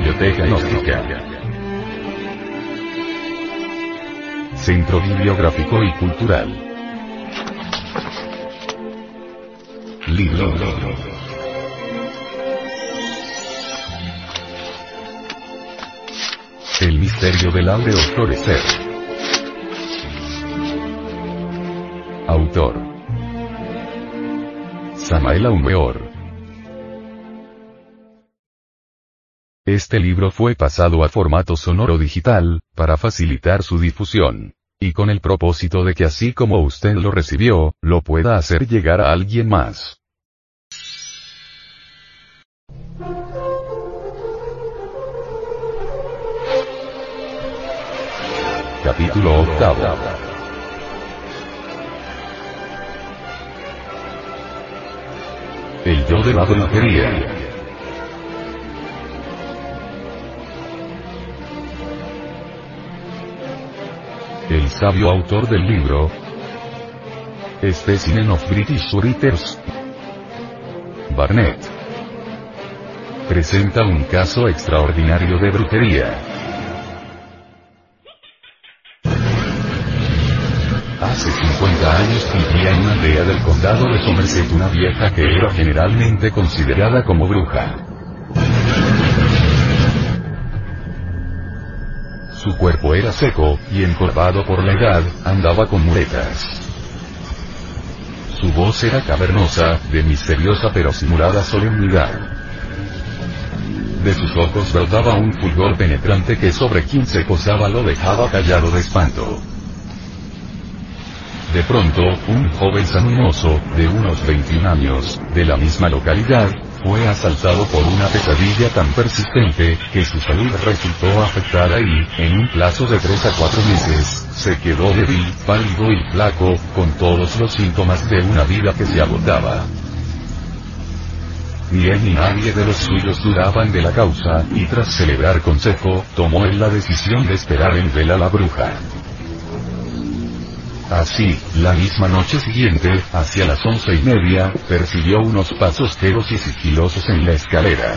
Biblioteca Gnóstica. Centro Bibliográfico y Cultural. Libro. El misterio del áureo florecer. Autor. Samael Aumeor. Este libro fue pasado a formato sonoro digital, para facilitar su difusión. Y con el propósito de que así como usted lo recibió, lo pueda hacer llegar a alguien más. Capítulo octavo. El yo de la brujería. Sabio autor del libro, Specimen of British Writers, Barnett, presenta un caso extraordinario de brujería. Hace 50 años vivía en una aldea del condado de Somerset una vieja que era generalmente considerada como bruja. Su cuerpo era seco, y encorvado por la edad, andaba con muletas. Su voz era cavernosa, de misteriosa pero simulada solemnidad. De sus ojos brotaba un fulgor penetrante que sobre quien se posaba lo dejaba callado de espanto. De pronto, un joven sanimoso, de unos 21 años, de la misma localidad, fue asaltado por una pesadilla tan persistente, que su salud resultó afectada y, en un plazo de 3 a 4 meses, se quedó débil, pálido y flaco, con todos los síntomas de una vida que se agotaba. Ni él ni nadie de los suyos duraban de la causa, y tras celebrar consejo, tomó él la decisión de esperar en vela a la bruja. Así, la misma noche siguiente, hacia las once y media, percibió unos pasos quedos y sigilosos en la escalera.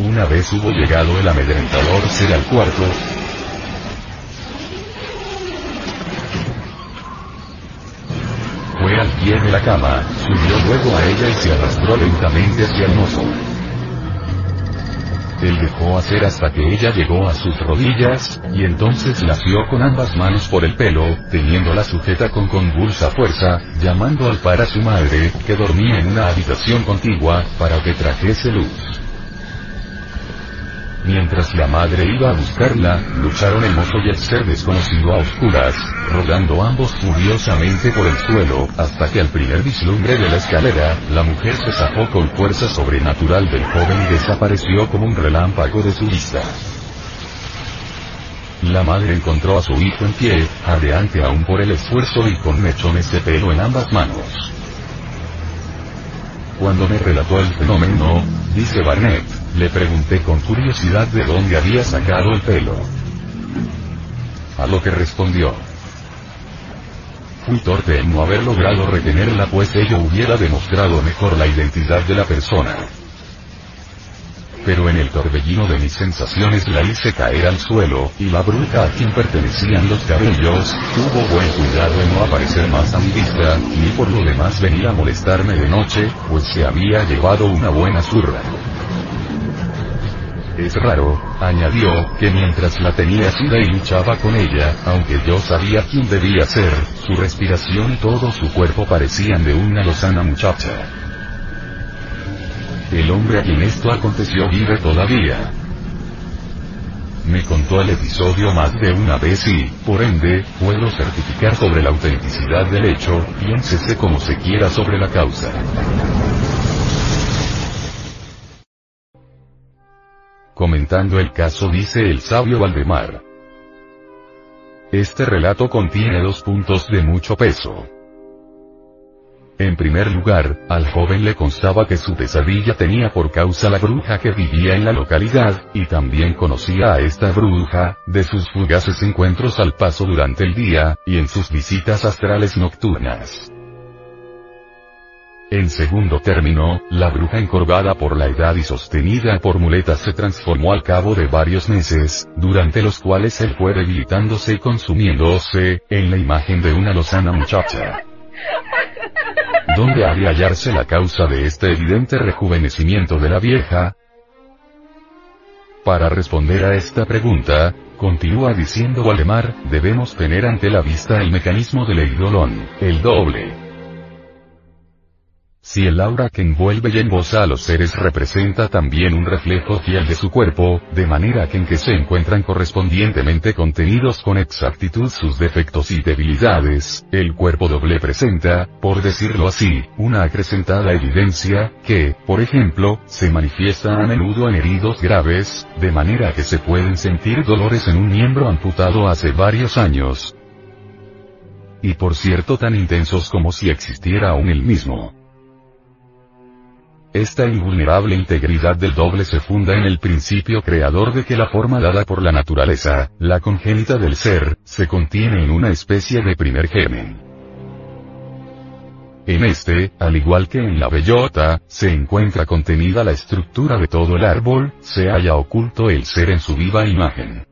Una vez hubo llegado el amedrentador ser al cuarto, fue al pie de la cama, subió luego a ella y se arrastró lentamente hacia el mozo. Él dejó hacer hasta que ella llegó a sus rodillas, y entonces la con ambas manos por el pelo, teniéndola sujeta con convulsa fuerza, llamando al par a su madre, que dormía en una habitación contigua, para que trajese luz. Mientras la madre iba a buscarla, lucharon el mozo y el ser desconocido a oscuras, rodando ambos furiosamente por el suelo, hasta que al primer vislumbre de la escalera, la mujer se zafó con fuerza sobrenatural del joven y desapareció como un relámpago de su vista. La madre encontró a su hijo en pie, adelante aún por el esfuerzo y con mechones de pelo en ambas manos. Cuando me relató el fenómeno, dice Barnett, le pregunté con curiosidad de dónde había sacado el pelo. A lo que respondió. Fui torpe en no haber logrado retenerla pues ello hubiera demostrado mejor la identidad de la persona. Pero en el torbellino de mis sensaciones la hice caer al suelo, y la bruja a quien pertenecían los cabellos, tuvo buen cuidado en no aparecer más a mi vista, ni por lo demás venir a molestarme de noche, pues se había llevado una buena zurra. Es raro, añadió, que mientras la tenía asida y luchaba con ella, aunque yo sabía quién debía ser, su respiración y todo su cuerpo parecían de una lozana muchacha. El hombre a quien esto aconteció vive todavía. Me contó el episodio más de una vez y, por ende, puedo certificar sobre la autenticidad del hecho, piénsese como se quiera sobre la causa. Comentando el caso dice el sabio Valdemar. Este relato contiene dos puntos de mucho peso. En primer lugar, al joven le constaba que su pesadilla tenía por causa la bruja que vivía en la localidad, y también conocía a esta bruja, de sus fugaces encuentros al paso durante el día, y en sus visitas astrales nocturnas. En segundo término, la bruja encorvada por la edad y sostenida por muletas se transformó al cabo de varios meses, durante los cuales él fue debilitándose y consumiéndose, en la imagen de una lozana muchacha. ¿Dónde ha de hallarse la causa de este evidente rejuvenecimiento de la vieja? Para responder a esta pregunta, continúa diciendo Waldemar, debemos tener ante la vista el mecanismo del eidolon, el doble. Si el aura que envuelve y embosa a los seres representa también un reflejo fiel de su cuerpo, de manera que en que se encuentran correspondientemente contenidos con exactitud sus defectos y debilidades, el cuerpo doble presenta, por decirlo así, una acrecentada evidencia, que, por ejemplo, se manifiesta a menudo en heridos graves, de manera que se pueden sentir dolores en un miembro amputado hace varios años. Y por cierto tan intensos como si existiera aún el mismo. Esta invulnerable integridad del doble se funda en el principio creador de que la forma dada por la naturaleza, la congénita del ser, se contiene en una especie de primer germen. En este, al igual que en la bellota, se encuentra contenida la estructura de todo el árbol, se halla oculto el ser en su viva imagen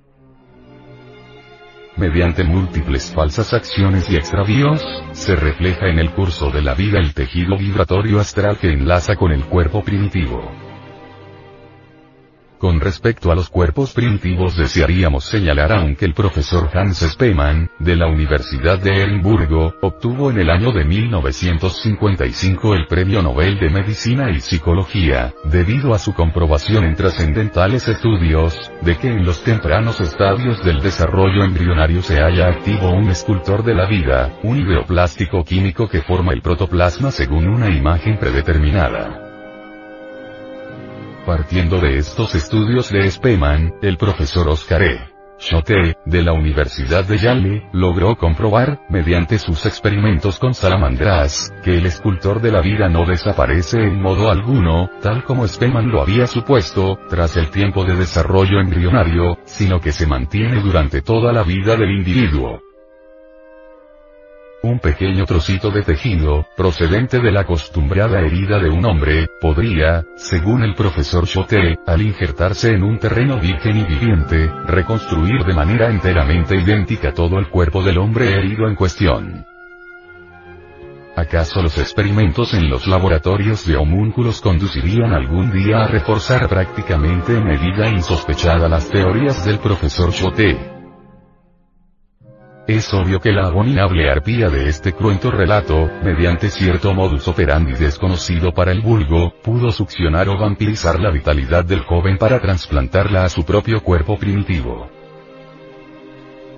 mediante múltiples falsas acciones y extravíos, se refleja en el curso de la vida el tejido vibratorio astral que enlaza con el cuerpo primitivo. Con respecto a los cuerpos primitivos desearíamos señalar aunque el profesor Hans Spemann, de la Universidad de Edimburgo, obtuvo en el año de 1955 el Premio Nobel de Medicina y Psicología, debido a su comprobación en trascendentales estudios, de que en los tempranos estadios del desarrollo embrionario se halla activo un escultor de la vida, un ideoplástico químico que forma el protoplasma según una imagen predeterminada. Partiendo de estos estudios de Spemann, el profesor Oscar E. Chote, de la Universidad de Yale, logró comprobar, mediante sus experimentos con salamandras, que el escultor de la vida no desaparece en modo alguno, tal como Spemann lo había supuesto, tras el tiempo de desarrollo embrionario, sino que se mantiene durante toda la vida del individuo. Un pequeño trocito de tejido, procedente de la acostumbrada herida de un hombre, podría, según el profesor Chote, al injertarse en un terreno virgen y viviente, reconstruir de manera enteramente idéntica todo el cuerpo del hombre herido en cuestión. ¿Acaso los experimentos en los laboratorios de homúnculos conducirían algún día a reforzar prácticamente en medida insospechada las teorías del profesor Chote? Es obvio que la abominable arpía de este cruento relato, mediante cierto modus operandi desconocido para el vulgo, pudo succionar o vampirizar la vitalidad del joven para trasplantarla a su propio cuerpo primitivo.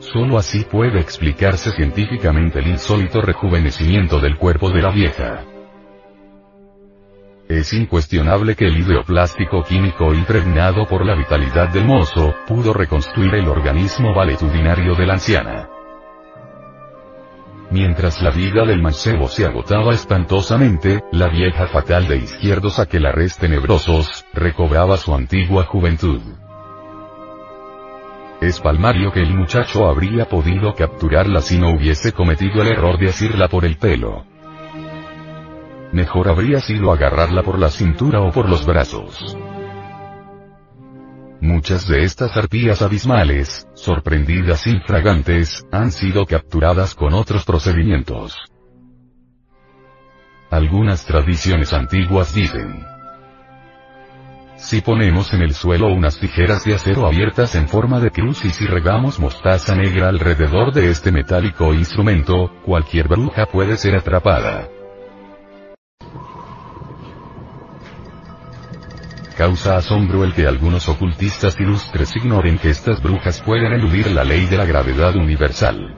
Solo así puede explicarse científicamente el insólito rejuvenecimiento del cuerpo de la vieja. Es incuestionable que el ideoplástico químico impregnado por la vitalidad del mozo, pudo reconstruir el organismo valetudinario de la anciana. Mientras la vida del mancebo se agotaba espantosamente, la vieja fatal de izquierdos aquelares tenebrosos, recobraba su antigua juventud. Es palmario que el muchacho habría podido capturarla si no hubiese cometido el error de asirla por el pelo. Mejor habría sido agarrarla por la cintura o por los brazos. Muchas de estas arpías abismales, sorprendidas infragantes, han sido capturadas con otros procedimientos. Algunas tradiciones antiguas dicen, si ponemos en el suelo unas tijeras de acero abiertas en forma de cruz y si regamos mostaza negra alrededor de este metálico instrumento, cualquier bruja puede ser atrapada. Causa asombro el que algunos ocultistas ilustres ignoren que estas brujas pueden eludir la ley de la gravedad universal.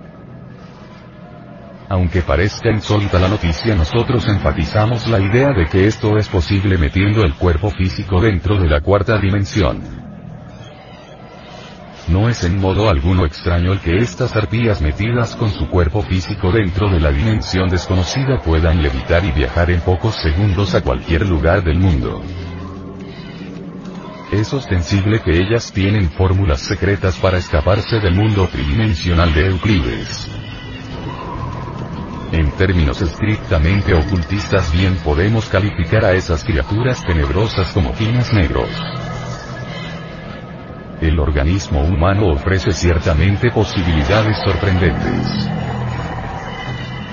Aunque parezca insólita la noticia nosotros enfatizamos la idea de que esto es posible metiendo el cuerpo físico dentro de la cuarta dimensión. No es en modo alguno extraño el que estas arpías metidas con su cuerpo físico dentro de la dimensión desconocida puedan levitar y viajar en pocos segundos a cualquier lugar del mundo. Es ostensible que ellas tienen fórmulas secretas para escaparse del mundo tridimensional de Euclides. En términos estrictamente ocultistas bien podemos calificar a esas criaturas tenebrosas como ginas negros. El organismo humano ofrece ciertamente posibilidades sorprendentes.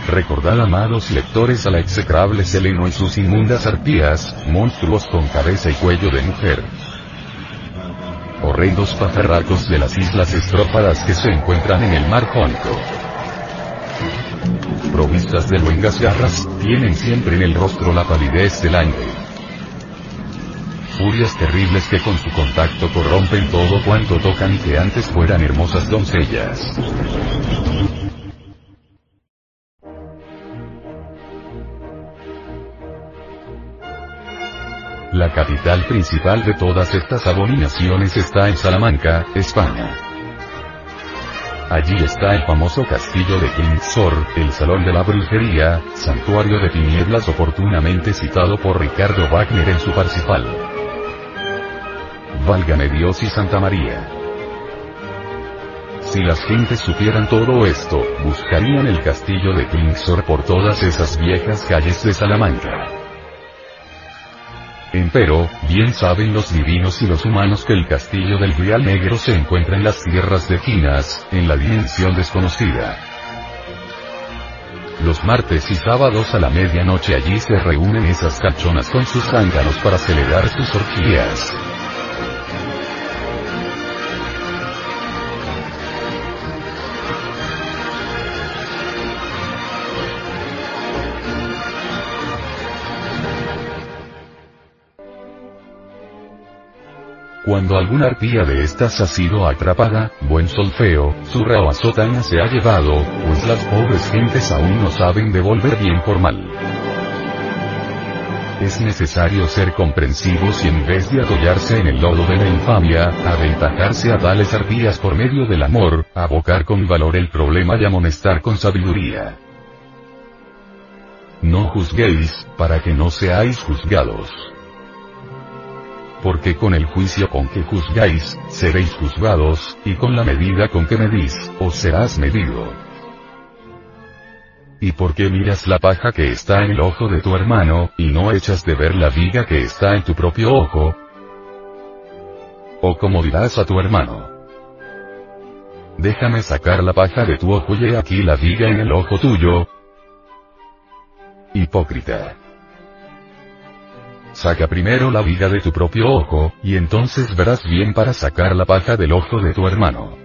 Recordad amados lectores a la execrable Seleno y sus inmundas arpías, monstruos con cabeza y cuello de mujer. Horrendos pajarracos de las islas estrópadas que se encuentran en el mar Jónico. Provistas de luengas garras, tienen siempre en el rostro la palidez del aire. Furias terribles que con su contacto corrompen todo cuanto tocan que antes fueran hermosas doncellas. La capital principal de todas estas abominaciones está en Salamanca, España. Allí está el famoso castillo de Windsor, el salón de la brujería, santuario de tinieblas oportunamente citado por Ricardo Wagner en su Parsifal. Válgame Dios y Santa María. Si las gentes supieran todo esto, buscarían el castillo de Windsor por todas esas viejas calles de Salamanca. Empero, bien saben los divinos y los humanos que el castillo del Real Negro se encuentra en las tierras de Quinas, en la dimensión desconocida. Los martes y sábados a la medianoche allí se reúnen esas cachonas con sus zánganos para celebrar sus orgías. Cuando alguna arpía de estas ha sido atrapada, buen solfeo, zurra o azotana se ha llevado, pues las pobres gentes aún no saben devolver bien por mal. Es necesario ser comprensivos y en vez de atollarse en el lodo de la infamia, aventajarse a tales arpías por medio del amor, abocar con valor el problema y amonestar con sabiduría. No juzguéis, para que no seáis juzgados porque con el juicio con que juzgáis, seréis juzgados, y con la medida con que medís, os serás medido. ¿Y por qué miras la paja que está en el ojo de tu hermano, y no echas de ver la viga que está en tu propio ojo? O como dirás a tu hermano, déjame sacar la paja de tu ojo y he aquí la viga en el ojo tuyo. Hipócrita. Saca primero la viga de tu propio ojo, y entonces verás bien para sacar la paja del ojo de tu hermano.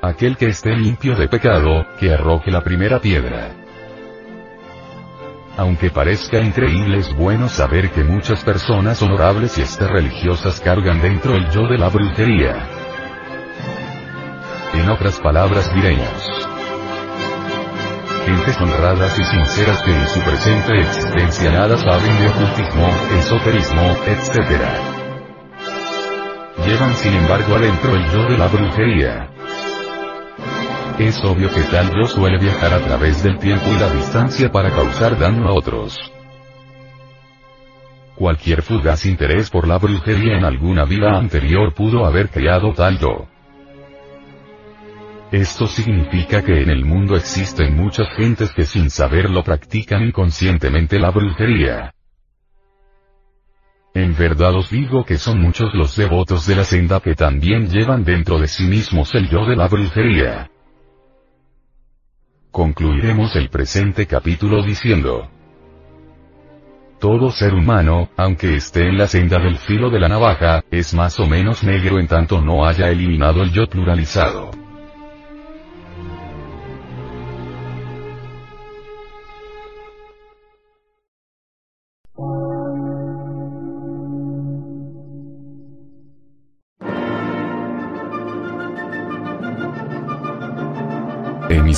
Aquel que esté limpio de pecado, que arroje la primera piedra. Aunque parezca increíble es bueno saber que muchas personas honorables y hasta religiosas cargan dentro el yo de la brujería. En otras palabras diremos, gentes honradas y sinceras que en su presente existencia nada saben de ocultismo, esoterismo, etc. Llevan sin embargo adentro el yo de la brujería. Es obvio que tal yo suele viajar a través del tiempo y la distancia para causar daño a otros. Cualquier fugaz interés por la brujería en alguna vida anterior pudo haber creado tal yo. Esto significa que en el mundo existen muchas gentes que sin saberlo practican inconscientemente la brujería. En verdad os digo que son muchos los devotos de la senda que también llevan dentro de sí mismos el yo de la brujería. Concluiremos el presente capítulo diciendo, todo ser humano, aunque esté en la senda del filo de la navaja, es más o menos negro en tanto no haya eliminado el yo pluralizado.